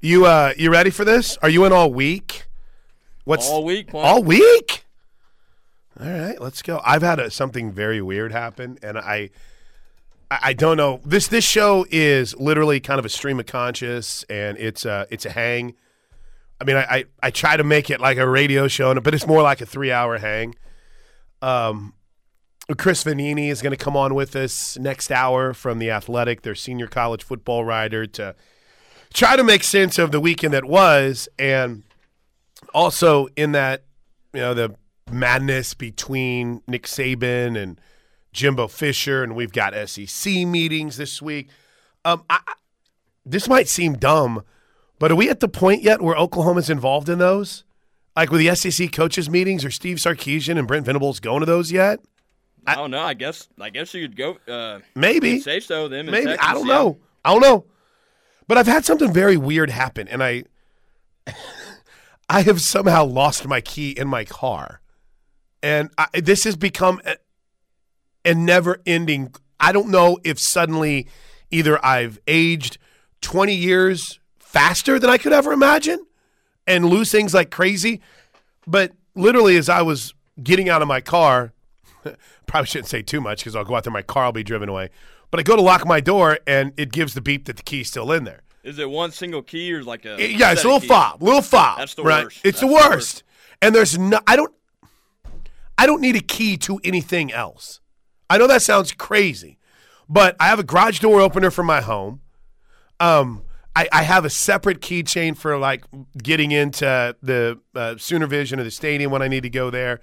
You uh, you ready for this? Are you in all week? What's All week, Quan? All week. All right, let's go. I've had a, something very weird happen, and I, I, I don't know. This this show is literally kind of a stream of conscious, and it's a it's a hang. I mean, I, I, I try to make it like a radio show, but it's more like a three hour hang. Um, Chris Vannini is going to come on with us next hour from the Athletic, their senior college football writer, to try to make sense of the weekend that was, and also in that you know the madness between Nick Saban and Jimbo Fisher, and we've got SEC meetings this week. Um, I, I- this might seem dumb, but are we at the point yet where Oklahoma's involved in those? Like with the SEC coaches meetings, or Steve Sarkisian and Brent Venables going to those yet? I don't know. I guess I guess you could go. Uh, Maybe. say so. Then Maybe Texas, I don't yeah. know. I don't know. But I've had something very weird happen, and I, I have somehow lost my key in my car, and I, this has become a, a never-ending. I don't know if suddenly either I've aged twenty years faster than I could ever imagine, and lose things like crazy, but literally as I was getting out of my car, probably shouldn't say too much because I'll go out there, my car will be driven away. But I go to lock my door, and it gives the beep that the key's still in there. Is it one single key or like a? yeah, it's a little fob, little fob. That's the right? worst. It's the That's the worst. worst. And there's no, I don't, I don't need a key to anything else. I know that sounds crazy, but I have a garage door opener for my home. Um, I, I have a separate keychain for like getting into the uh, Sooner Vision or the stadium when I need to go there.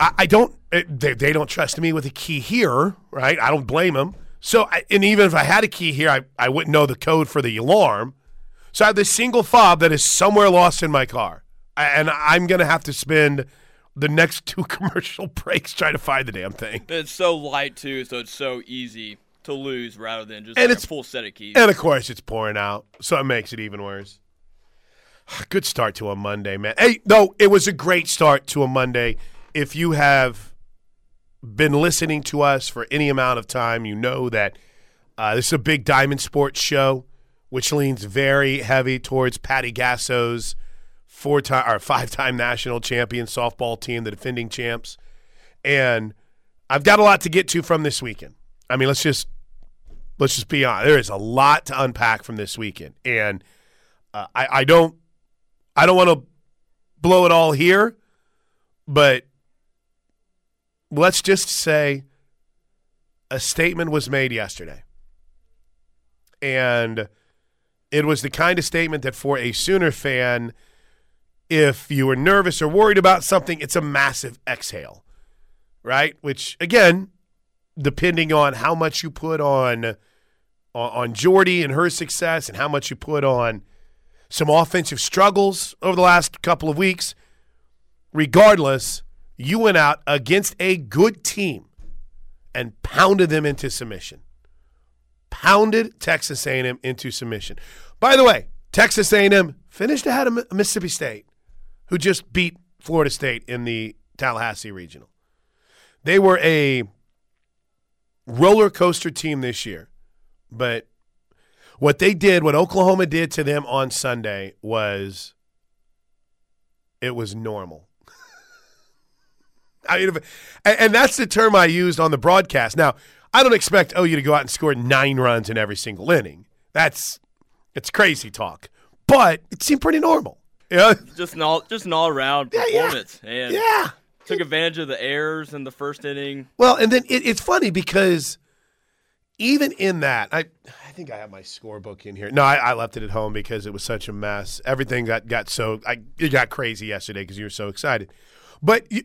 I, I don't. Eh, they, they don't trust me with a key here, right? I don't blame them. So, I, and even if I had a key here, I, I wouldn't know the code for the alarm. So I have this single fob that is somewhere lost in my car, and I'm gonna have to spend the next two commercial breaks trying to find the damn thing. It's so light too, so it's so easy to lose rather than just And like it's- a full set of keys. And of course, it's pouring out, so it makes it even worse. Good start to a Monday, man. Hey, no, it was a great start to a Monday. If you have been listening to us for any amount of time, you know that uh, this is a big diamond sports show, which leans very heavy towards Patty Gasso's four-time or five-time national champion softball team, the defending champs. And I've got a lot to get to from this weekend. I mean, let's just let's just be honest. There is a lot to unpack from this weekend, and uh, I, I don't, I don't want to blow it all here, but let's just say a statement was made yesterday, and it was the kind of statement that for a Sooner fan, if you were nervous or worried about something, it's a massive exhale, right? Which again, depending on how much you put on on, Jordy and her success and how much you put on some offensive struggles over the last couple of weeks, regardless, you went out against a good team and pounded them into submission. Pounded Texas A&M into submission. By the way, Texas A&M finished ahead of Mississippi State, who just beat Florida State in the Tallahassee regional. They were a roller coaster team this year. But what they did, what Oklahoma did to them on Sunday was it was normal. I mean, if- and, and that's the term I used on the broadcast. Now, I don't expect OU to go out and score nine runs in every single inning. That's it's crazy talk, but it seemed pretty normal. Yeah, just an all just an all around Yeah, yeah. performance. And yeah. took advantage of the errors in the first inning. Well, and then it, it's funny because even in that, I I think I have my scorebook in here. No, I, I left it at home because it was such a mess. Everything got got so I it got crazy yesterday because you were so excited. But you,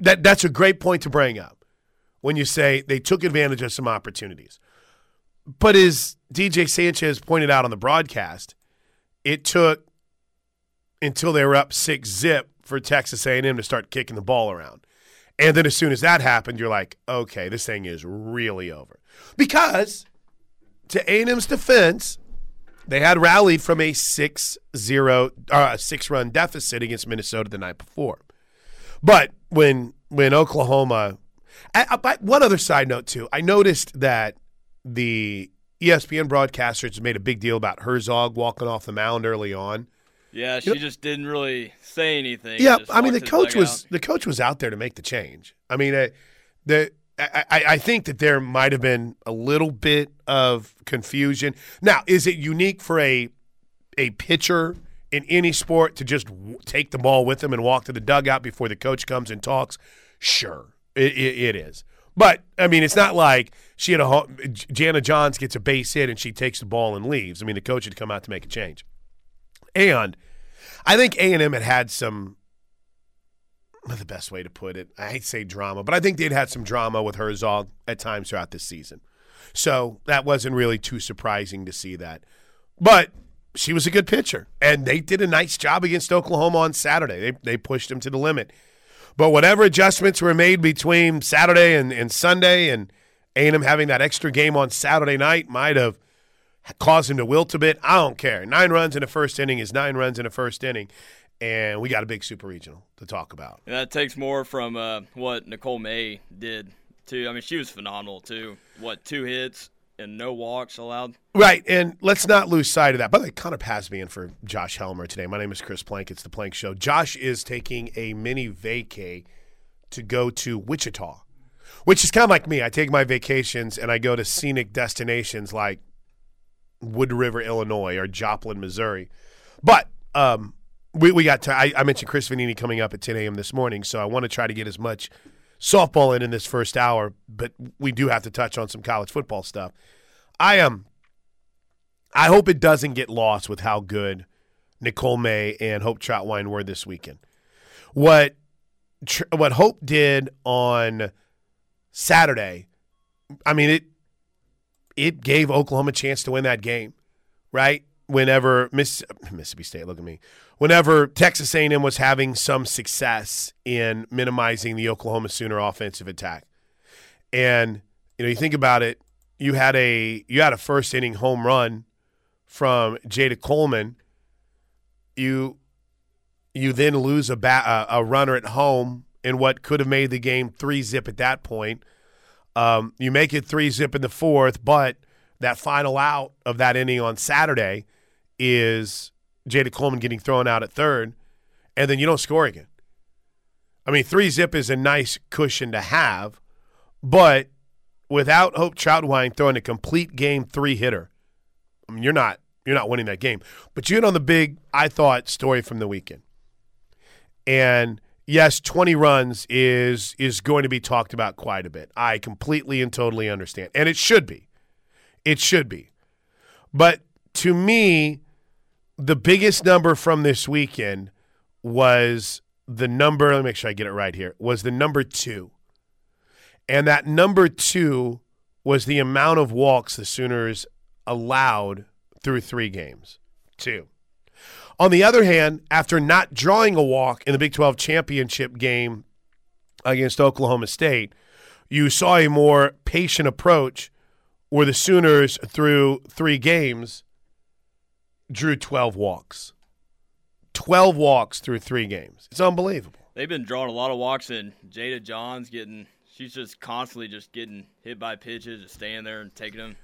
that that's a great point to bring up when you say they took advantage of some opportunities. But as DJ Sanchez pointed out on the broadcast, it took until they were up six zip for Texas A&M to start kicking the ball around. And then as soon as that happened, you're like, okay, this thing is really over. Because to A&M's defense, they had rallied from a 6-0 uh, 6-run deficit against Minnesota the night before. But when when Oklahoma I, I, one other side note too, I noticed that the ESPN broadcasters made a big deal about Herzog walking off the mound early on. Yeah, she just didn't really say anything. Yeah, I mean the coach was dugout. the coach was out there to make the change. I mean, uh, the I, I I think that there might have been a little bit of confusion. Now, is it unique for a a pitcher in any sport to just w- take the ball with them and walk to the dugout before the coach comes and talks? Sure, it, it, it is. But I mean, it's not like she had a Jana Johns gets a base hit and she takes the ball and leaves. I mean, the coach had come out to make a change, and I think A and M had had some. The best way to put it. I hate to say drama, but I think they'd had some drama with Herzog at times throughout this season. So that wasn't really too surprising to see that. But she was a good pitcher, and they did a nice job against Oklahoma on Saturday. They, they pushed them to the limit. But whatever adjustments were made between Saturday and, and Sunday, and A&M having that extra game on Saturday night might have caused him to wilt a bit. I don't care. Nine runs in the first inning is nine runs in the first inning, and we got a big super regional to talk about. And that takes more from uh, what Nicole May did too. I mean, she was phenomenal too. What two hits and no walks allowed? Right, and let's not lose sight of that. By the way, Connor Pasby in for Josh Helmer today. My name is Chris Plank. It's the Plank Show. Josh is taking a mini vacay to go to Wichita, which is kind of like me. I take my vacations and I go to scenic destinations like Wood River, Illinois, or Joplin, Missouri. But um, we, we got to, I, I mentioned Chris Vannini coming up at 10 a.m. this morning, so I want to try to get as much softball in in this first hour, but we do have to touch on some college football stuff. I am. Um, I hope it doesn't get lost with how good Nicole May and Hope Troutwine were this weekend. What what Hope did on Saturday, I mean it it gave Oklahoma a chance to win that game, right? Whenever Miss, Mississippi State, look at me. Whenever Texas A&M was having some success in minimizing the Oklahoma Sooner offensive attack, and you know you think about it, you had a you had a first inning home run from Jayda Coleman. You you then lose a ba- a, a runner at home in what could have made the game three zip at that point. Um, you make it three zip in the fourth, but that final out of that inning on Saturday is Jayda Coleman getting thrown out at third, and then you don't score again. I mean, three zip is a nice cushion to have, but without Hope Troutwine throwing a complete game three hitter, I mean, you're not you're not winning that game. But you hit on the big, I thought, story from the weekend. And yes, 20 runs is is going to be talked about quite a bit. I completely and totally understand. And it should be. It should be. But to me, the biggest number from this weekend was the number, let me make sure I get it right here, was the number two. And that number two was the amount of walks the Sooners allowed through three games. Two. On the other hand, after not drawing a walk in the Big 12 championship game against Oklahoma State, you saw a more patient approach where the Sooners, through three games, drew 12 walks. 12 walks through three games. It's unbelievable. They've been drawing a lot of walks, and Jana Johns getting. She's just constantly just getting hit by pitches, just staying there and taking them.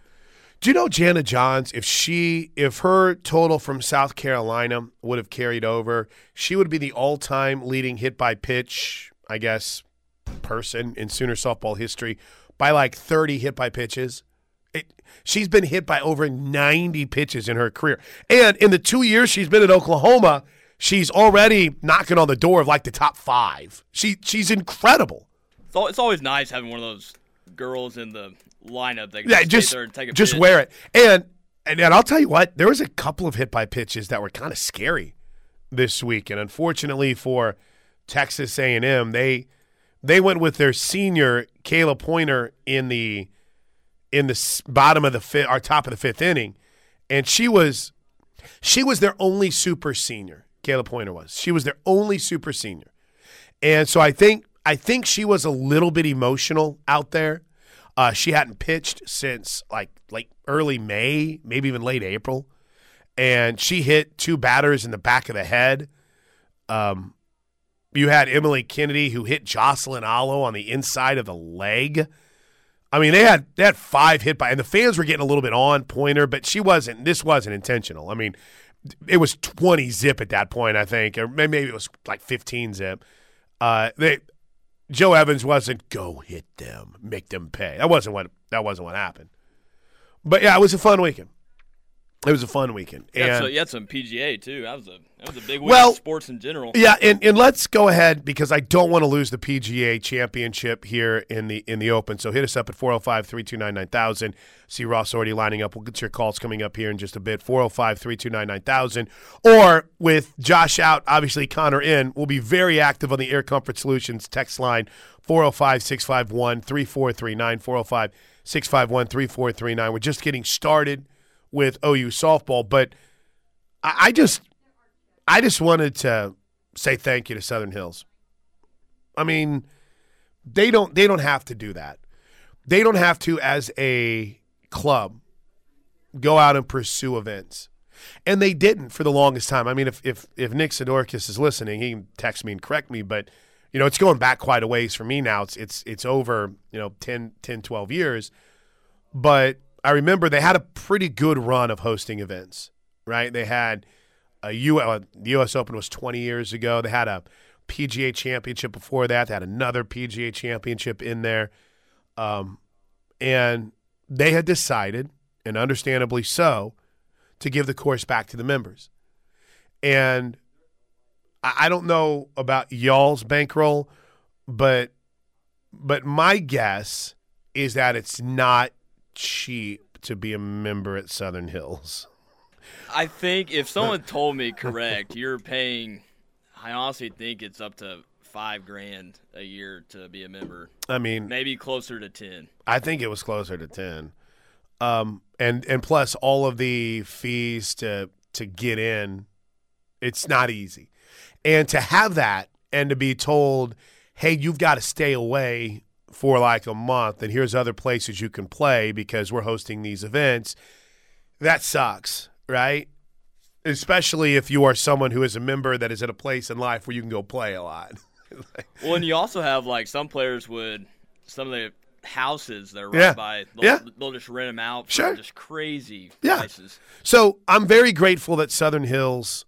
Do you know Jana Johns? If she, if her total from South Carolina would have carried over, she would be the all-time leading hit by pitch, I guess, person in Sooner softball history by like 30 hit by pitches. It, she's been hit by over 90 pitches in her career, and in the two years she's been at Oklahoma, she's already knocking on the door of like the top five. She she's incredible. It's, it's always nice having one of those girls in the lineup that can Yeah, just, just there and take a just pitch. wear it. And, and and I'll tell you what, there was a couple of hit by pitches that were kind of scary this week, and unfortunately for Texas A and M, they they went with their senior Kayla Poynter in the in the bottom of the fifth, or top of the fifth inning, and she was she was their only super senior. Kayla Poynter was. She was their only super senior. And so I think I think she was a little bit emotional out there. Uh, she hadn't pitched since like like early May, maybe even late April, and she hit two batters in the back of the head. Um, you had Emily Kennedy who hit Jocelyn Alo on the inside of the leg. I mean, they had had five hit by, and the fans were getting a little bit on Poynter, but she wasn't. This wasn't intentional. I mean, it was twenty zip at that point, I think, or maybe it was like fifteen zip. Uh, they Jo Evans wasn't go hit them, make them pay. That wasn't what that wasn't what happened. But yeah, it was a fun weekend. It was a fun weekend. And- some, you had some PGA too. That was a that was a big week Well, sports in general. Yeah, and, and let's go ahead because I don't want to lose the PGA championship here in the in the open. So hit us up at 405-329-9000. See Ross already lining up. We'll get your calls coming up here in just a bit. 405-329-9000. Or with Josh out, obviously Connor in, we'll be very active on the Air Comfort Solutions text line 405-651-3439 405-651-3439. We're just getting started with OU softball, but I, I just I just wanted to say thank you to Southern Hills. I mean, they don't they don't have to do that. They don't have to as a club go out and pursue events. And they didn't for the longest time. I mean, if if if Nick Sidorakis is listening, he can text me and correct me, but you know, it's going back quite a ways for me now. It's it's it's over, you know, 10 10 12 years. But I remember they had a pretty good run of hosting events, right? They had a U. Uh, the U.S. Open was 20 years ago. They had a PGA Championship before that. They had another PGA Championship in there, um, and they had decided, and understandably so, to give the course back to the members. And I, I don't know about y'all's bankroll, but but my guess is that it's not cheap to be a member at Southern Hills. I think if someone told me correct, you're paying. I honestly think it's up to five grand a year to be a member. I mean, Maybe closer to ten. I think it was closer to ten. Um, and and plus all of the fees to to get in, it's not easy, and to have that and to be told, hey, you've got to stay away for like a month, and here's other places you can play because we're hosting these events. That sucks, right? Especially if you are someone who is a member that is at a place in life where you can go play a lot. Well, and you also have like some players would some of the houses that are right Yeah. by. They'll, Yeah. they'll just rent them out for Sure. just crazy Yeah. prices. So I'm very grateful that Southern Hills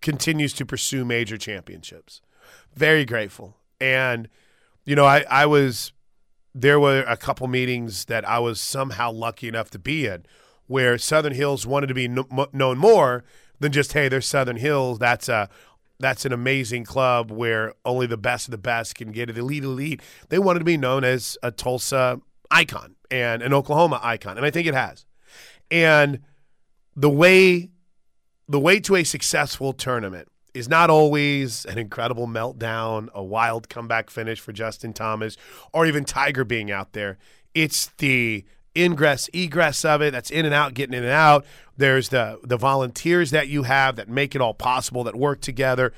continues to pursue major championships. Very grateful. And, you know, I, I was, there were a couple meetings that I was somehow lucky enough to be in where Southern Hills wanted to be kn- known more than just, hey, there's Southern Hills. That's a, that's an amazing club where only the best of the best can get it. Elite, elite. They wanted to be known as a Tulsa icon and an Oklahoma icon, and I think it has. And the way the way to a successful tournament is not always an incredible meltdown, a wild comeback finish for Justin Thomas, or even Tiger being out there. It's the ingress, egress of it that's in and out, getting in and out. There's the the volunteers that you have that make it all possible, that work together.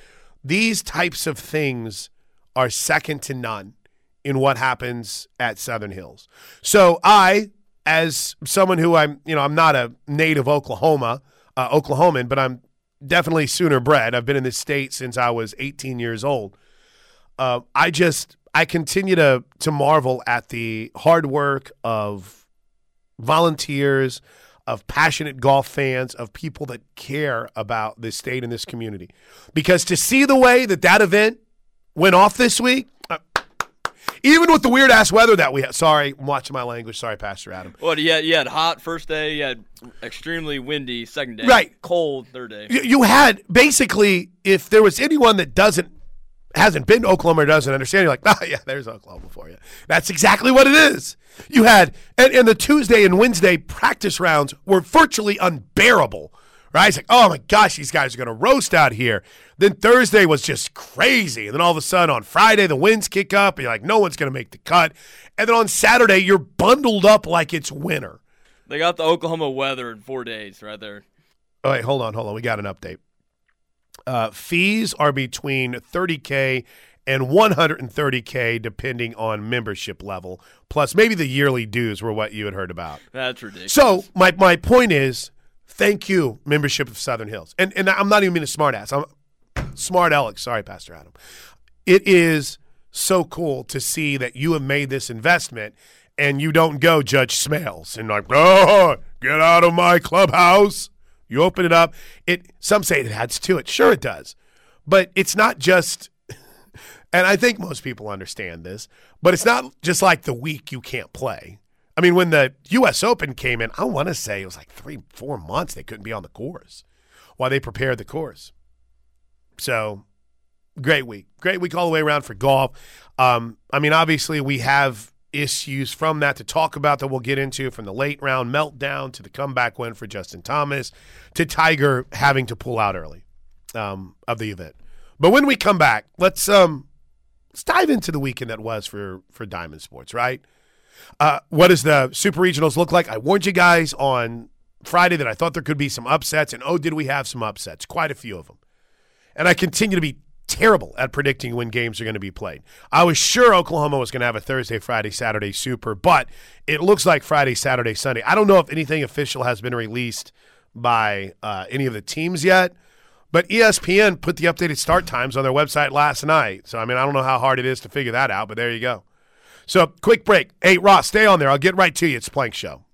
These types of things are second to none in what happens at Southern Hills. So I, as someone who I'm, you know, I'm not a native Oklahoma, uh, Oklahoman, but I'm definitely Sooner bred. I've been in this state since I was 18 years old. Uh, I just, I continue to to marvel at the hard work of volunteers, of passionate golf fans, of people that care about this state and this community. Because to see the way that that event went off this week, even with the weird ass weather that we had. Sorry, I'm watching my language. Sorry, Pastor Adam. Well, you had, you had hot first day, you had extremely windy second day, Right. Cold third day. You, you had basically, if there was anyone that doesn't hasn't been to Oklahoma or doesn't understand, you're like, oh yeah, there's Oklahoma for you. That's exactly what it is. You had, and, and the Tuesday and Wednesday practice rounds were virtually unbearable. Right? It's like, oh my gosh, these guys are going to roast out here. Then Thursday was just crazy. And then all of a sudden on Friday, the winds kick up. And you're like, no one's going to make the cut. And then on Saturday, you're bundled up like it's winter. They got the Oklahoma weather in four days right there. Oh, wait, hold on, hold on. We got an update. Uh, fees are between 30K and 130K, depending on membership level. Plus, maybe the yearly dues were what you had heard about. That's ridiculous. So, my, my point is thank you, membership of Southern Hills. And, and I'm not even being a smart ass. I'm smart Alex. Sorry, Pastor Adam. It is so cool to see that you have made this investment and you don't go Judge Smails and like, oh, get out of my clubhouse. You open it up. It some say it adds to it. Sure, it does, but it's not just. And I think most people understand this, but it's not just like the week you can't play. I mean, when the U.S. Open came in, I want to say it was like three, four months they couldn't be on the course while they prepared the course. So, great week. Great week all the way around for golf. Um, I mean, obviously, we have issues from that to talk about that we'll get into from the late round meltdown to the comeback win for Justin Thomas to Tiger having to pull out early um, of the event. But when we come back, let's um, let's dive into the weekend that was for for Diamond Sports, right? Uh, what does the Super Regionals look like? I warned you guys on Friday that I thought there could be some upsets, and oh, did we have some upsets? Quite a few of them. And I continue to be terrible at predicting when games are going to be played. I was sure Oklahoma was going to have a Thursday, Friday, Saturday Super, but it looks like Friday, Saturday, Sunday. I don't know if anything official has been released by uh, any of the teams yet. But ESPN put the updated start times on their website last night. So, I mean, I don't know how hard it is to figure that out, but there you go. So, quick break. Hey, Ross, stay on there. I'll get right to you. It's Plank Show.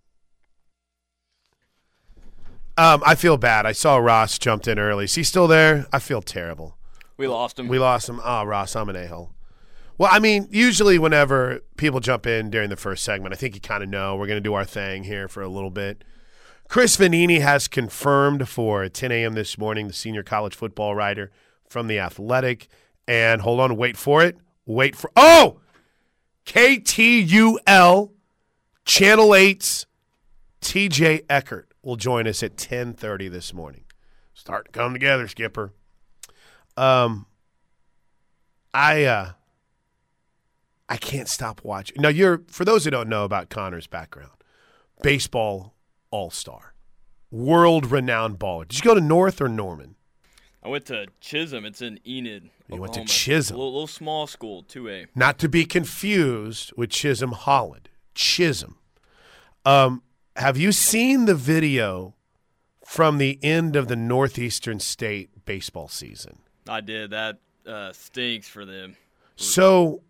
Um, I feel bad. I saw Ross jumped in early. Is he still there? I feel terrible. We lost him. We lost him. Oh, Ross, I'm an a hole. Well, I mean, usually whenever people jump in during the first segment, I think you kind of know we're going to do our thing here for a little bit. Chris Vannini has confirmed for 10 a.m. this morning, the senior college football writer from The Athletic. And hold on, wait for it. Wait for Oh! KTUL Channel 8's TJ Eckert will join us at 10:30 this morning. Start to come together, Skipper. Um, I uh, I can't stop watching. Now, you're for those who don't know about Connor's background, baseball all star, world renowned baller. Did you go to North or Norman? I went to Chisholm. It's in Enid. You went to Oklahoma. Chisholm. Little, little small school, two A. Not to be confused with Chisholm Holland. Chisholm. Um, have you seen the video from the end of the Northeastern State baseball season? I did. That uh, stinks for them. So,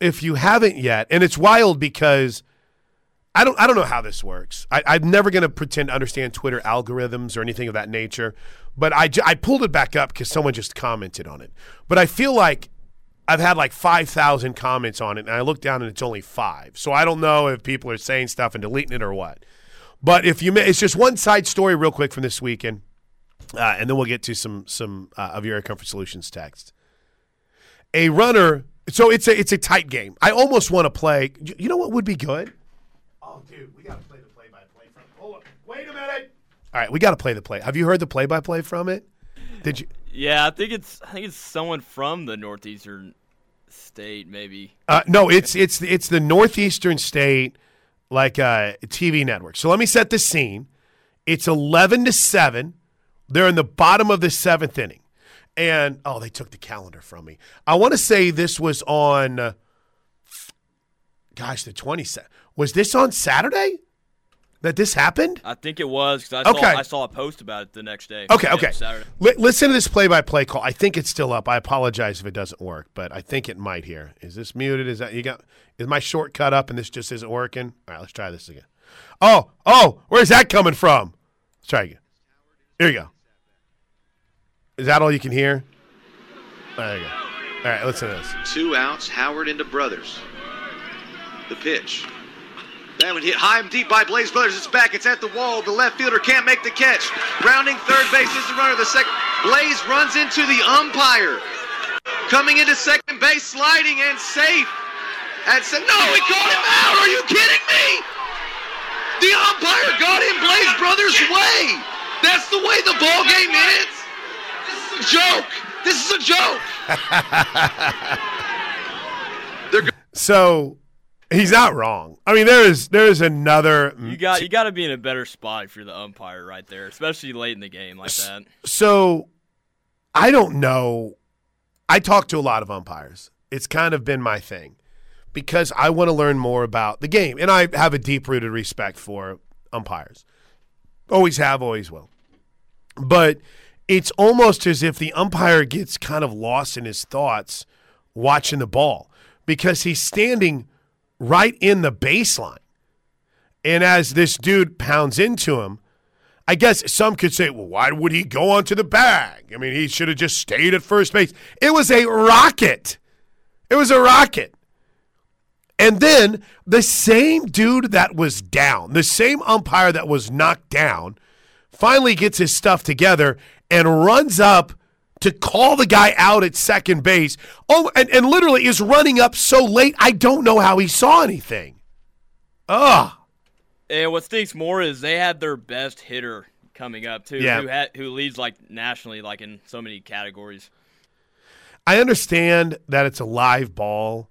if you haven't yet, and it's wild because I don't, I don't know how this works. I, I'm never going to pretend to understand Twitter algorithms or anything of that nature. But I, I pulled it back up because someone just commented on it. But I feel like I've had like 5,000 comments on it, and I look down and it's only five. So I don't know if people are saying stuff and deleting it or what. But if you, it's just one side story real quick from this weekend, uh, and then we'll get to some some uh, of your Comfort Solutions text. A runner, so it's a it's a tight game. I almost want to play. You know what would be good? Dude, we got to play the play by play from. Hold on, wait a minute. All right, we got to play the play. Have you heard the play by play from it? Did you? Yeah, I think it's I think it's someone from the northeastern state, maybe. Uh, no, it's it's the, it's the northeastern state like uh, TV network. So let me set the scene. It's eleven to seven. They're in the bottom of the seventh inning, and oh, they took the calendar from me. I want to say this was on. Uh, gosh, the twenty set. Was this on Saturday? That this happened? I think it was because I, Okay. saw, I saw a post about it the next day. Okay, Yeah, okay. Saturday. Li- listen to this play-by-play call. I think it's still up. I apologize if it doesn't work, but I think it might here. Is this muted? Is that you got? Is my shortcut up and this just isn't working? All right, let's try this again. Oh, oh, where's that coming from? Let's try again. Here you go. Is that all you can hear? There you go. All right, listen to this. Two outs, Howard into Brothers. The pitch. That one hit high and deep by Blaze Brothers. It's back. It's at the wall. The left fielder can't make the catch. Rounding third base is the runner. The second. Blaze runs into the umpire. Coming into second base, sliding and safe. And said, no, he called him out. Are you kidding me? The umpire got in Blaze Brothers' way. That's the way the ball game ends. This is a joke. This is a joke. So he's not wrong. I mean, there is there is another. You got you got to be in a better spot if you're the umpire right there, especially late in the game like that. So I don't know. I talk to a lot of umpires. It's kind of been my thing because I want to learn more about the game. And I have a deep rooted respect for umpires. Always have, always will. But it's almost as if the umpire gets kind of lost in his thoughts watching the ball because he's standing right in the baseline. And as this dude pounds into him, I guess some could say, well, why would he go onto the bag? I mean, he should have just stayed at first base. It was a rocket. It was a rocket. And then the same dude that was down, the same umpire that was knocked down, finally gets his stuff together and runs up to call the guy out at second base. Oh, and, and literally is running up so late, I don't know how he saw anything. Ugh. And what stinks more is they had their best hitter coming up too, Yeah. who had who leads like nationally, like in so many categories. I understand that it's a live ball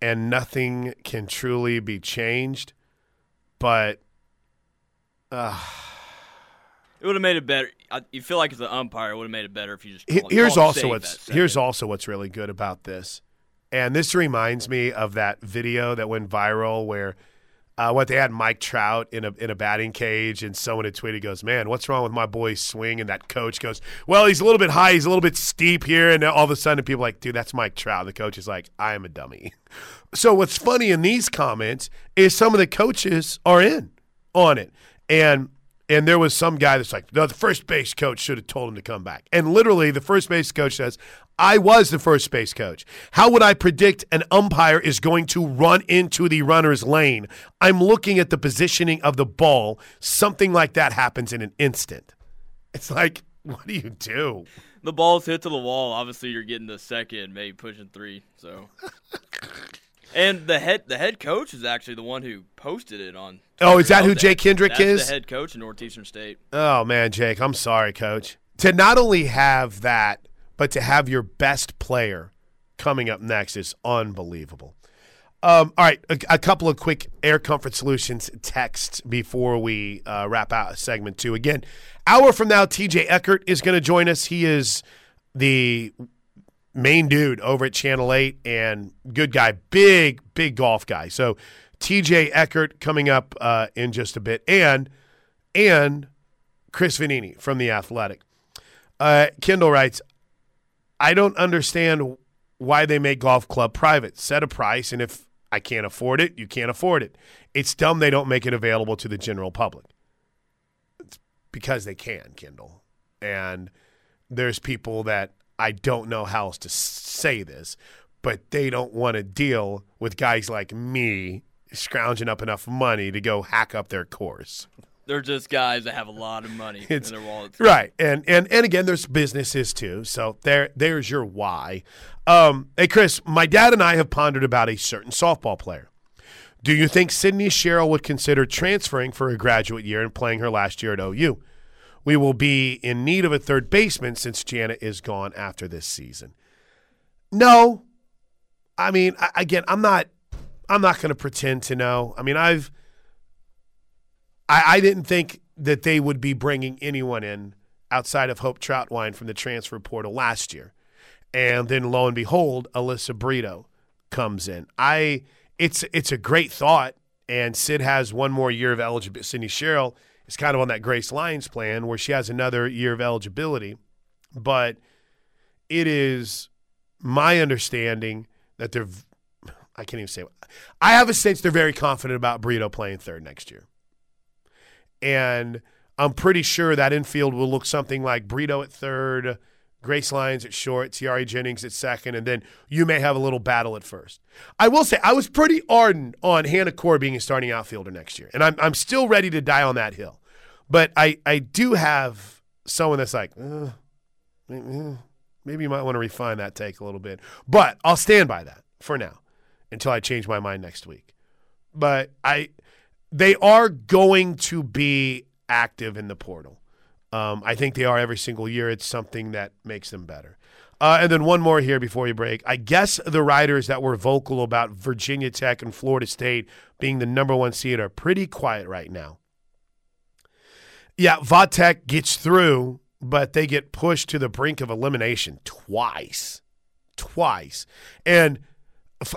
and nothing can truly be changed, but It would have made it better. I, you feel like as an umpire, it would have made it better if you just. Here's also what's here's also what's really good about this, and this reminds me of that video that went viral where uh, what they had Mike Trout in a in a batting cage, and someone had tweeted goes, "Man, what's wrong with my boy's swing?" And that coach goes, "Well, he's a little bit high, he's a little bit steep here," and all of a sudden people are like, "Dude, that's Mike Trout." The coach is like, "I am a dummy." So what's funny in these comments is some of the coaches are in on it, and and there was some guy that's like, no, the first base coach should have told him to come back. And literally, the first base coach says, I was the first base coach. How would I predict an umpire is going to run into the runner's lane? I'm looking at the positioning of the ball. Something like that happens in an instant. It's like, what do you do? the ball's hit to the wall. Obviously, you're getting the second, maybe pushing three. So, and the head the head coach is actually the one who posted it on. Oh, is that who Jake Kendrick that's is? The head coach in Northeastern State. Oh man, Jake, I'm sorry, coach. To not only have that, but to have your best player coming up next is unbelievable. Um, all right, a, a couple of quick Air Comfort Solutions texts before we uh, wrap out segment two. Again, hour from now, TJ Eckert is going to join us. He is the main dude over at Channel 8 and good guy, big, big golf guy. So TJ Eckert coming up uh, in just a bit. And and Chris Vannini from The Athletic. Uh, Kendall writes, I don't understand why they make golf club private. Set a price, and if I can't afford it, you can't afford it. It's dumb they don't make it available to the general public. It's because they can, Kendall. And there's people that I don't know how else to say this, but they don't want to deal with guys like me scrounging up enough money to go hack up their course. They're just guys that have a lot of money It's- in their wallets. Right. And and and again there's businesses too. So there there's your why. Um, hey Chris, my dad and I have pondered about a certain softball player. Do you think Sydney Sherrill would consider transferring for a graduate year and playing her last year at OU? We will be in need of a third baseman since Janet is gone after this season. No. I mean, I, again, I'm not I'm not going to pretend to know. I mean, I've I, I didn't think that they would be bringing anyone in outside of Hope Troutwine from the transfer portal last year. And then lo and behold, Alyssa Brito comes in. I it's it's a great thought, and Sid has one more year of eligibility. Sydney Sherrill is kind of on that Grace Lyons plan where she has another year of eligibility, but it is my understanding that they're I can't even say I have a sense they're very confident about Brito playing third next year. And I'm pretty sure that infield will look something like Brito at third, Grace Lyons at short, Tiari Jennings at second, and then you may have a little battle at first. I will say I was pretty ardent on Hannah Coor being a starting outfielder next year, and I'm, I'm still ready to die on that hill. But I, I do have someone that's like, uh, maybe, you might want to refine that take a little bit. But I'll stand by that for now until I change my mind next week. But I they are going to be active in the portal. Um, I think they are every single year. It's something that makes them better. Uh, and then one more here before we break. I guess the writers that were vocal about Virginia Tech and Florida State being the number one seed are pretty quiet right now. Yeah, Vatech gets through, but they get pushed to the brink of elimination twice. Twice. And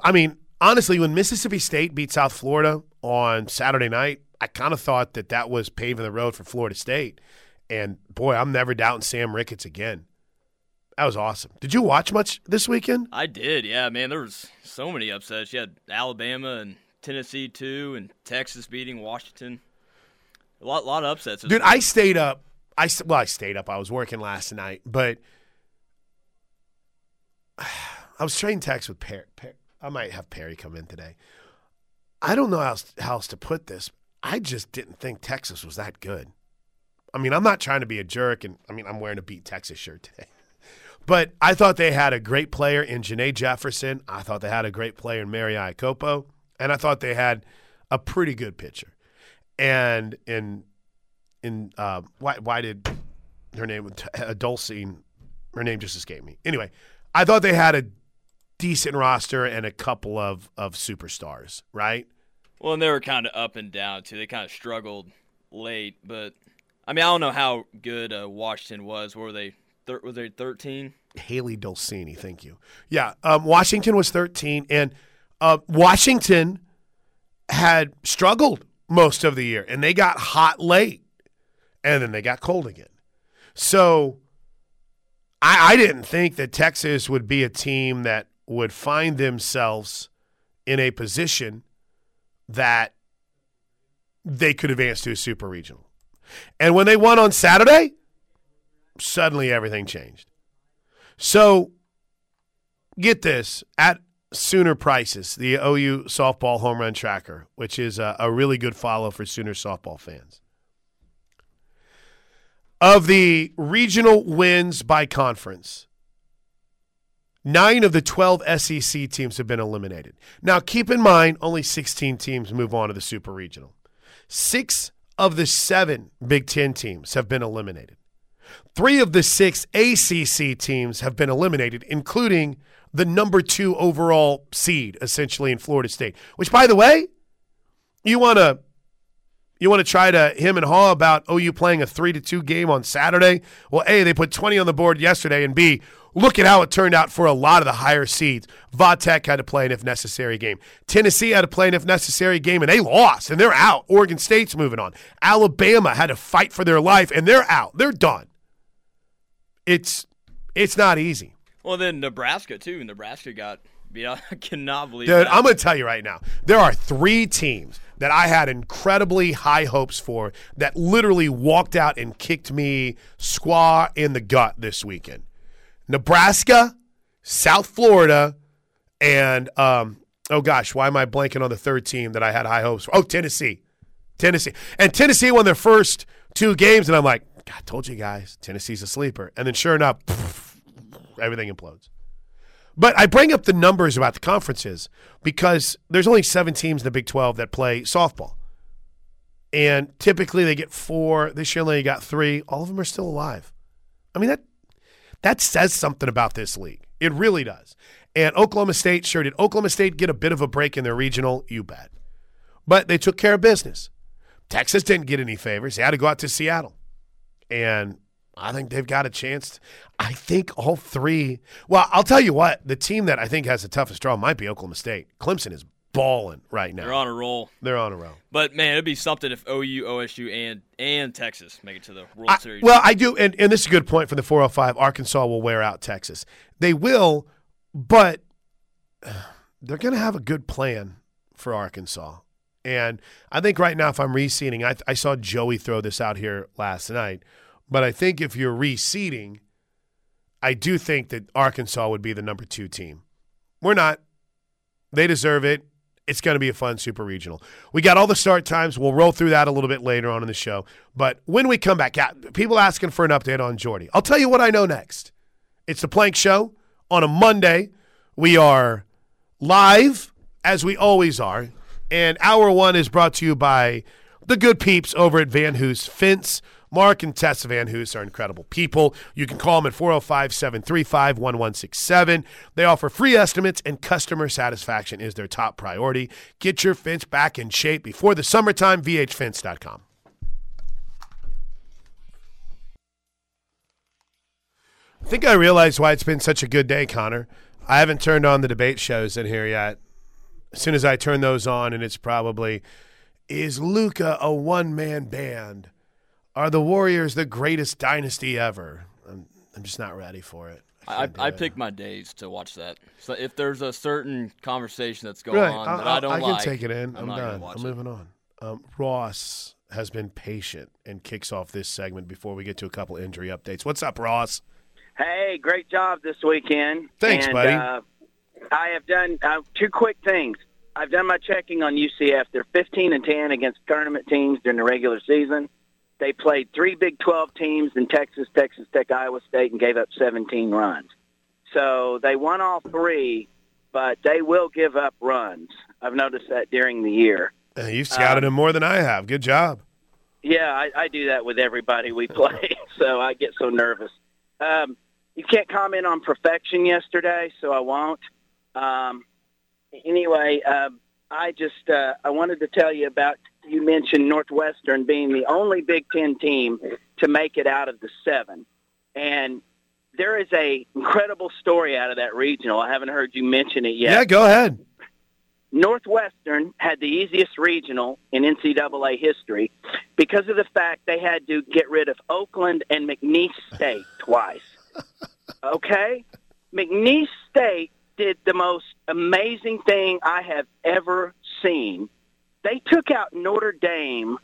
I mean, honestly, when Mississippi State beat South Florida on Saturday night, I kind of thought that that was paving the road for Florida State. And boy, I'm never doubting Sam Ricketts again. That was awesome. Did you watch much this weekend? I did, yeah, man. There was so many upsets. You had Alabama and Tennessee too, and Texas beating Washington. A lot, lot of upsets. Dude, week. I stayed up. I well, I stayed up. I was working last night, but I was trading texts with Perry. Per- I might have Perry come in today. I don't know how else, how else to put this. I just didn't think Texas was that good. I mean, I'm not trying to be a jerk, and I mean, I'm wearing a Beat Texas shirt today. But I thought they had a great player in Janae Jefferson. I thought they had a great player in Mary Iakopo. And I thought they had a pretty good pitcher. And in in uh, why why did her name uh, Dulcine her name just escaped me. Anyway, I thought they had a decent roster and a couple of of superstars, right? Well, and they were kind of up and down too. They kind of struggled late, but I mean, I don't know how good uh, Washington was. Were they? Thir- was they thirteen? Hailey Dolcini, thank you. Yeah, um, Washington was 13, and uh, Washington had struggled most of the year, and they got hot late, and then they got cold again. So I, I didn't think that Texas would be a team that would find themselves in a position that they could advance to a super regional. And when they won on Saturday, suddenly everything changed. So get this at Sooner Prices, the OU softball home run tracker, which is a, a really good follow for Sooner softball fans. Of the regional wins by conference, nine of the 12 SEC teams have been eliminated. Now, keep in mind, only 16 teams move on to the super regional. Six of the seven Big Ten teams have been eliminated. Three of the six ACC teams have been eliminated, including the number two overall seed, essentially in Florida State. Which, by the way, you want to you want to try to him and haw about oh, OU playing a three to two game on Saturday. Well, a they put twenty on the board yesterday, and b look at how it turned out for a lot of the higher seeds. Vatech had to play an if necessary game. Tennessee had to play an if necessary game, and they lost, and they're out. Oregon State's moving on. Alabama had to fight for their life, and they're out. They're done. It's it's not easy. Well, then Nebraska too. Nebraska got out. I cannot believe Dude, that. I'm going to tell you right now. There are three teams that I had incredibly high hopes for that literally walked out and kicked me squaw in the gut this weekend. Nebraska, South Florida, and um, oh gosh, why am I blanking on the third team that I had high hopes for? Oh, Tennessee. Tennessee. And Tennessee won their first two games, and I'm like, I told you guys, Tennessee's a sleeper. And then sure enough, everything implodes. But I bring up the numbers about the conferences because there's only seven teams in the Big 12 that play softball. And typically they get four. This year only got three. All of them are still alive. I mean, that that says something about this league. It really does. And Oklahoma State sure did. Oklahoma State get a bit of a break in their regional, you bet. But they took care of business. Texas didn't get any favors. They had to go out to Seattle. And I think they've got a chance. I think all three. Well, I'll tell you what. The team that I think has the toughest draw might be Oklahoma State. Clemson is balling right now. They're on a roll. They're on a roll. But man, it'd be something if OU, OSU, and and Texas make it to the World I- Series. well, I do, and, and this is a good point from the 405. Arkansas will wear out Texas. They will, but they're going to have a good plan for Arkansas. And I think right now, if I'm reseeding, I, I saw Joey throw this out here last night, but I think if you're reseeding, I do think that Arkansas would be the number two team. We're not. They deserve it. It's going to be a fun super regional. We got all the start times. We'll roll through that a little bit later on in the show. But when we come back, yeah, people asking for an update on Jordy. I'll tell you what I know next. It's the Plank Show on a Monday. We are live, as we always are. And hour one is brought to you by the good peeps over at Van Hoos Fence. Mark and Tess Van Hoos are incredible people. You can call them at 405 735 1167. They offer free estimates, and customer satisfaction is their top priority. Get your fence back in shape before the summertime. VHFence.com. I think I realized why it's been such a good day, Connor. I haven't turned on the debate shows in here yet. As soon as I turn those on, and it's probably is Luka a one man band? Are the Warriors the greatest dynasty ever? I'm, I'm just not ready for it. I, can't I pick my days to watch that. So if there's a certain conversation that's going Right, on I, that I don't I can take it in. I'm, I'm, done. I'm it. moving on. Um, Ross has been patient and kicks off this segment before we get to a couple injury updates. What's up, Ross? Hey, great job this weekend. Thanks, and, buddy. Uh, I have done uh, two quick things. I've done my checking on UCF. They're 15 and 10 against tournament teams during the regular season. They played three Big 12 teams in Texas, Texas Tech, Iowa State, and gave up 17 runs. So they won all three, but they will give up runs. I've noticed that during the year. Uh, you've scouted Um, him more than I have. Good job. Yeah, I, I do that with everybody we play, so I get so nervous. Um, you can't comment on perfection yesterday, so I won't. Um, anyway, um, I just uh, I wanted to tell you about you mentioned Northwestern being the only Big Ten team to make it out of the seven, and there is a incredible story out of that regional. I haven't heard you mention it yet. Yeah, go ahead. Northwestern had the easiest regional in NCAA history because of the fact they had to get rid of Oakland and McNeese State twice. Okay? McNeese State did the most amazing thing I have ever seen. They took out Notre Dame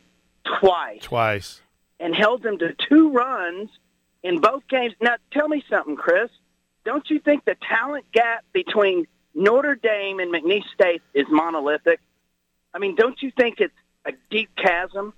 twice Twice. and held them to two runs in both games. Now, tell me something, Chris. Don't you think the talent gap between Notre Dame and McNeese State is monolithic? I mean, don't you think it's a deep chasm?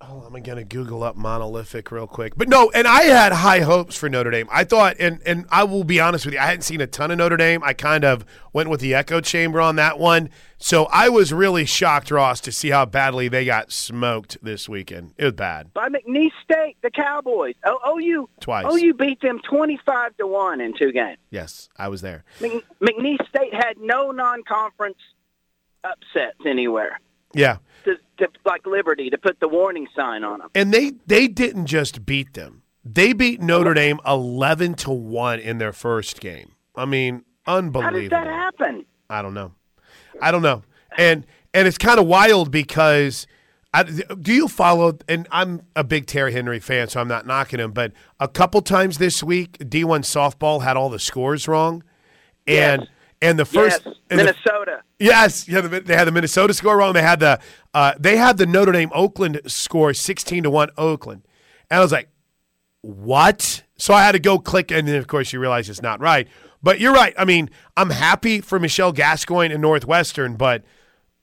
Oh, I'm gonna Google up monolithic real quick. But no, and I had high hopes for Notre Dame. I thought, and and I will be honest with you, I hadn't seen a ton of Notre Dame. I kind of went with the echo chamber on that one. So I was really shocked, Ross, to see how badly they got smoked this weekend. It was bad. By McNeese State, the Cowboys. Oh, OU, Twice. OU beat them twenty-five to one in two games. Yes, I was there. Mc- McNeese State had no non-conference upsets anywhere. Yeah. To, to, like Liberty to put the warning sign on them. And they they didn't just beat them. They beat Notre Dame 11 to 1 in their first game. I mean, unbelievable. How did that happen? I don't know. I don't know. And and it's kind of wild because I, do you follow? And I'm a big Terry Henry fan, so I'm not knocking him. But a couple times this week, D1 softball had all the scores wrong, and Yes. and the first yes, and the- Minnesota. Yes, yeah, the- they had the Minnesota score wrong. They had the uh, they had the Notre Dame Oakland score sixteen to one Oakland, and I was like, what? So I had to go click, and then of course you realize it's not right. But you're right. I mean, I'm happy for Michelle Gascoigne and Northwestern, but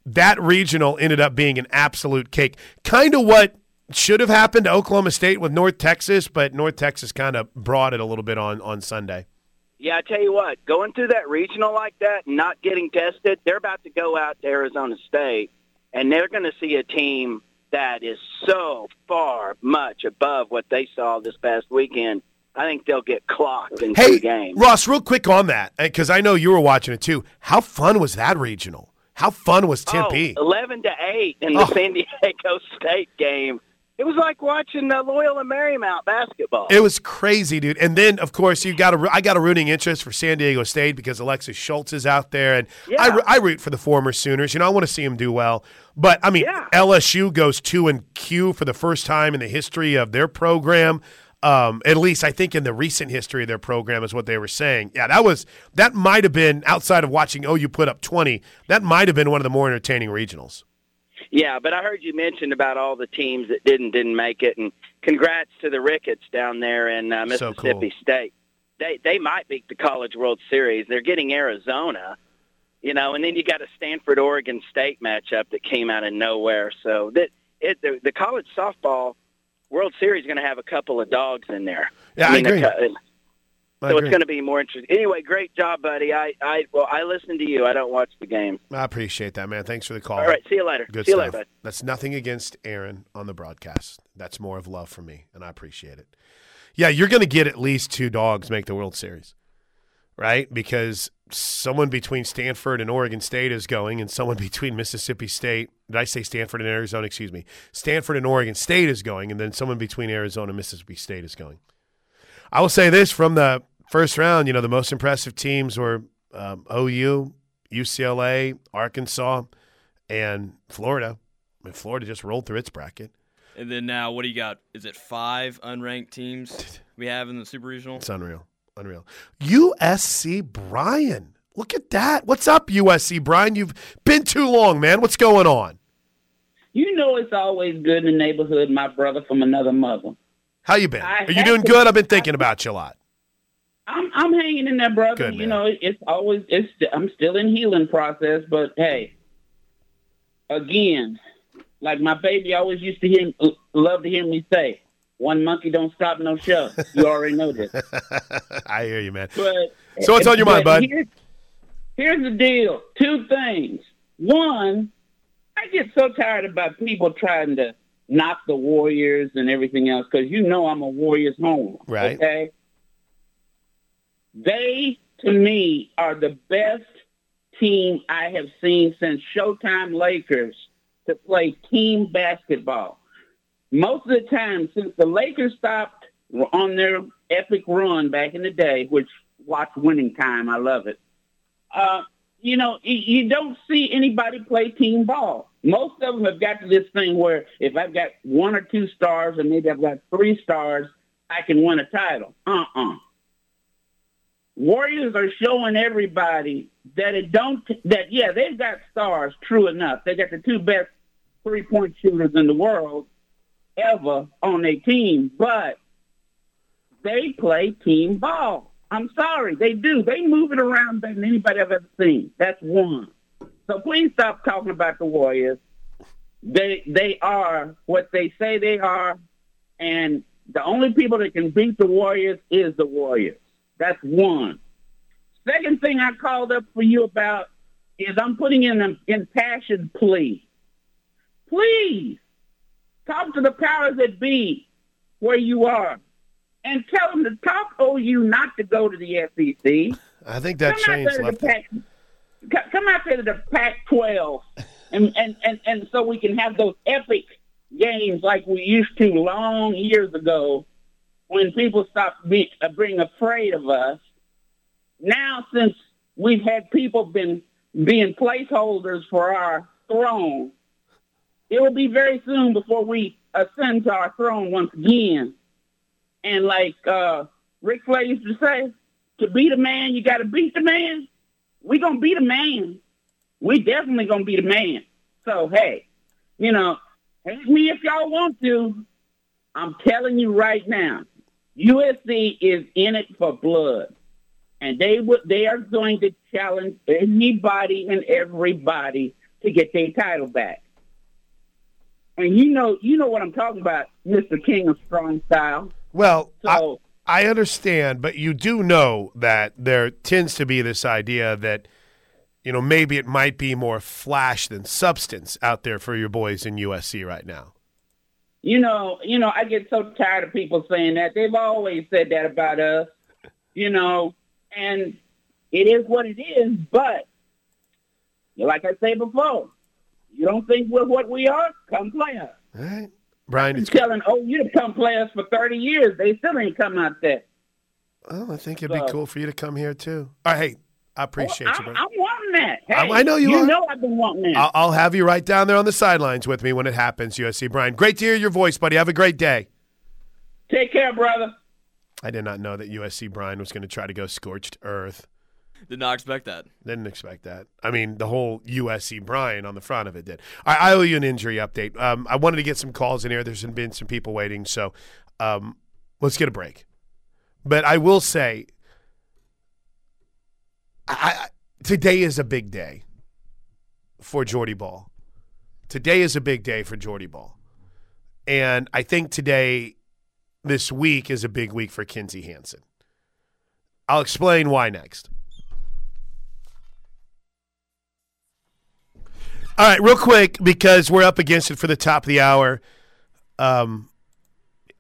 that regional ended up being an absolute cake. Kind of what should have happened to Oklahoma State with North Texas, but North Texas kind of brought it a little bit on on Sunday. Yeah, I tell you what, going through that regional like that not getting tested, they're about to go out to Arizona State, and they're going to see a team that is so far much above what they saw this past weekend. I think they'll get clocked in Hey, two games. Ross, real quick on that, because I know you were watching it too. How fun was that regional? How fun was Tempe? Oh, 11 to 8 in the Oh. San Diego State game. It was like watching uh, Loyola Marymount basketball. It was crazy, dude. And then, of course, you got a I got a rooting interest for San Diego State because Alexis Schultz is out there, and I, Yeah. I root for the former Sooners. You know, I want to see them do well. But I mean, Yeah. LSU goes two and Q for the first time in the history of their program. Um, at least I think in the recent history of their program is what they were saying. Yeah, that was that might have been outside of watching OU put up twenty. That might have been one of the more entertaining regionals. Yeah, but I heard you mention about all the teams that didn't didn't make it, and congrats to the Ricketts down there in uh, So Mississippi cool. State. They they might beat the College World Series. They're getting Arizona, you know, and then you got a Stanford Oregon State matchup that came out of nowhere. So that it the, the college softball World Series is going to have a couple of dogs in there. Yeah, I mean, agree. a I so agree. it's going to be more interesting. Anyway, great job, buddy. I I well I listen to you. I don't watch the game. I appreciate that, man. Thanks for the call. All right, see you later. Good see you stuff. later. That's nothing against Aaron on the broadcast. That's more of love for me, and I appreciate it. Yeah, you're going to get at least two dogs make the World Series, right? Because someone between Stanford and Oregon State is going, and someone between Mississippi State. Did I say Stanford and Arizona? Excuse me. Stanford and Oregon State is going, and then someone between Arizona and Mississippi State is going. I will say this from the first round, you know, the most impressive teams were um, OU, UCLA, Arkansas, and Florida. I mean, Florida just rolled through its bracket. And then now, what do you got? Is it five unranked teams we have in the Super Regional? It's unreal. Unreal. USC Brian. Look at that. What's up, USC Brian? You've been too long, man. What's going on? You know it's always good in the neighborhood, my brother from another mother. How you been? I Are you doing to- good? I've been thinking about you a lot. I'm I'm hanging in there, brother. Good, you know, it's always it's I'm still in healing process, but hey, again, like my baby always used to hear uh, love to hear me say, "One monkey don't stop no show." You already know this. I hear you, man. But So what's on your mind, bud? Here's, here's the deal. Two things. One, I get so tired about people trying to knock the Warriors and everything else because you know I'm a Warriors home. Right. Okay. They, to me, are the best team I have seen since Showtime Lakers to play team basketball. Most of the time, since the Lakers stopped on their epic run back in the day, which watch winning time, I love it. Uh, you know, you don't see anybody play team ball. Most of them have got to this thing where if I've got one or two stars, or maybe I've got three stars, I can win a title. Uh-uh. Warriors are showing everybody that it don't that yeah they've got stars true enough they got the two best three point shooters in the world ever on their team but they play team ball. I'm sorry they do. They move it around better than anybody I've ever seen. That's one. So please stop talking about the Warriors. They they are what they say they are and the only people that can beat the Warriors is the Warriors. That's one. Second thing I called up for you about is I'm putting in an impassioned plea. Please talk to the powers that be where you are and tell them to talk OU not to go to the SEC. I think that come out changed there to left. the Pac, co- come out there to the Pac-12, and, and, and, and so we can have those epic games like we used to long years ago when people stopped uh, being afraid of us. Now, since we've had people been being placeholders for our throne, it will be very soon before we ascend to our throne once again. And like uh, Ric Flair used to say, to beat a man, you got to beat the man. We gonna beat the man. We definitely gonna be the man. So hey, you know, hate me if y'all want to. I'm telling you right now, USC is in it for blood, and they they are going to challenge anybody and everybody to get their title back. And you know, you know what I'm talking about, Mr. King of Strong Style. Well, I, So I understand, but you do know that there tends to be this idea that, you know, maybe it might be more flash than substance out there for your boys in USC right now. you know, you know, I get so tired of people saying that. They've always said that about us, you know, and it is what it is. But like I say before, you don't think we're what we are? Come play us. All right. Brian, it's telling oh, you to come play us for 30 years. They still ain't come out there. well, I think it'd be cool for you to come here too. All right, hey, I appreciate I, you, brother. I'm wanting that. Hey, I- I know you You are. know I've been wanting that. I'll, I'll have you right down there on the sidelines with me when it happens, USC Brian. Great to hear your voice, buddy. Have a great day. Take care, brother. I did not know that USC Brian was going to try to go scorched earth. Did not expect that. Didn't expect that. I mean, the whole USC Brian on the front of it did. Right, I owe you an injury update. Um, I wanted to get some calls in here. There's been some people waiting, so um, let's get a break. But I will say, I, I, today is a big day for Jordy Bahl. Today is a big day for Jordy Bahl, and I think today, this week, is a big week for Kinzie Hansen. I'll explain why next. All right, real quick because we're up against it for the top of the hour. Um,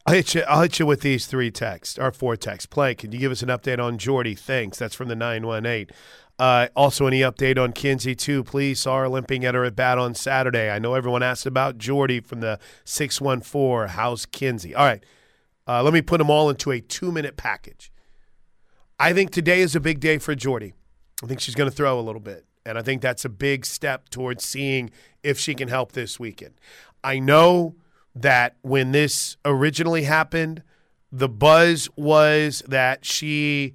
I'll hit you. I'll hit you with these three texts or four texts. Play. Can you give us an update on Jordy? Thanks. That's from the nine one eight. Uh, also, any update on Kinzie too? Please. Her limping at her at bat on Saturday. I know everyone asked about Jordy from the six one four. How's Kinzie? All right. Uh, let me put them all into a two minute package. I think today is a big day for Jordy. I think she's going to throw a little bit. And I think that's a big step towards seeing if she can help this weekend. I know that when this originally happened, the buzz was that she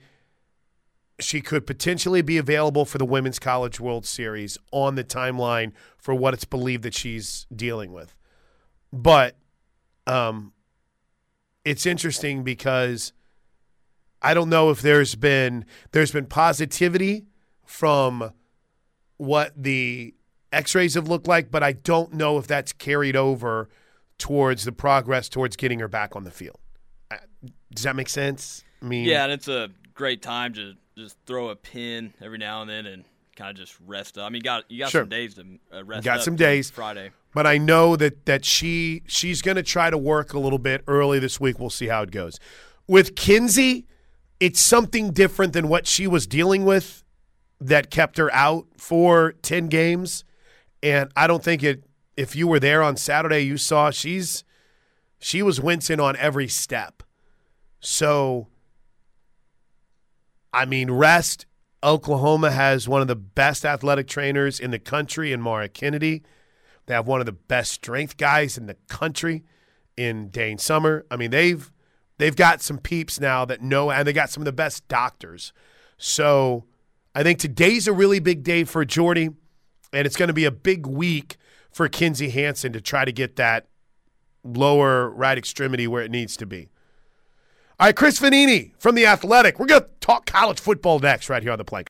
she could potentially be available for the Women's College World Series on the timeline for what it's believed that she's dealing with. But um, it's interesting because I don't know if there's been there's been positivity from what the X-rays have looked like, but I don't know if that's carried over towards the progress towards getting her back on the field. Uh, Does that make sense? I mean, Yeah, and it's a great time to just throw a pin every now and then and kind of just rest up. I mean, you got you got Sure. some days to uh, rest. Got some days. Friday. but I know that that she she's going to try to work a little bit early this week. We'll see how it goes. With Kinzie, it's something different than what she was dealing with that kept her out for 10 games. And I don't think it if you were there on Saturday, you saw she's she was wincing on every step. So I mean, rest. Oklahoma has one of the best athletic trainers in the country in Mara Kennedy. They have one of the best strength guys in the country in Dane Summer. I mean, they've they've got some peeps now that know, and they got some of the best doctors. So I think today's a really big day for Jordy, and it's going to be a big week for Kinzie Hansen to try to get that lower right extremity where it needs to be. All right, Chris Vannini from The Athletic. We're going to talk college football next, right here on the plank.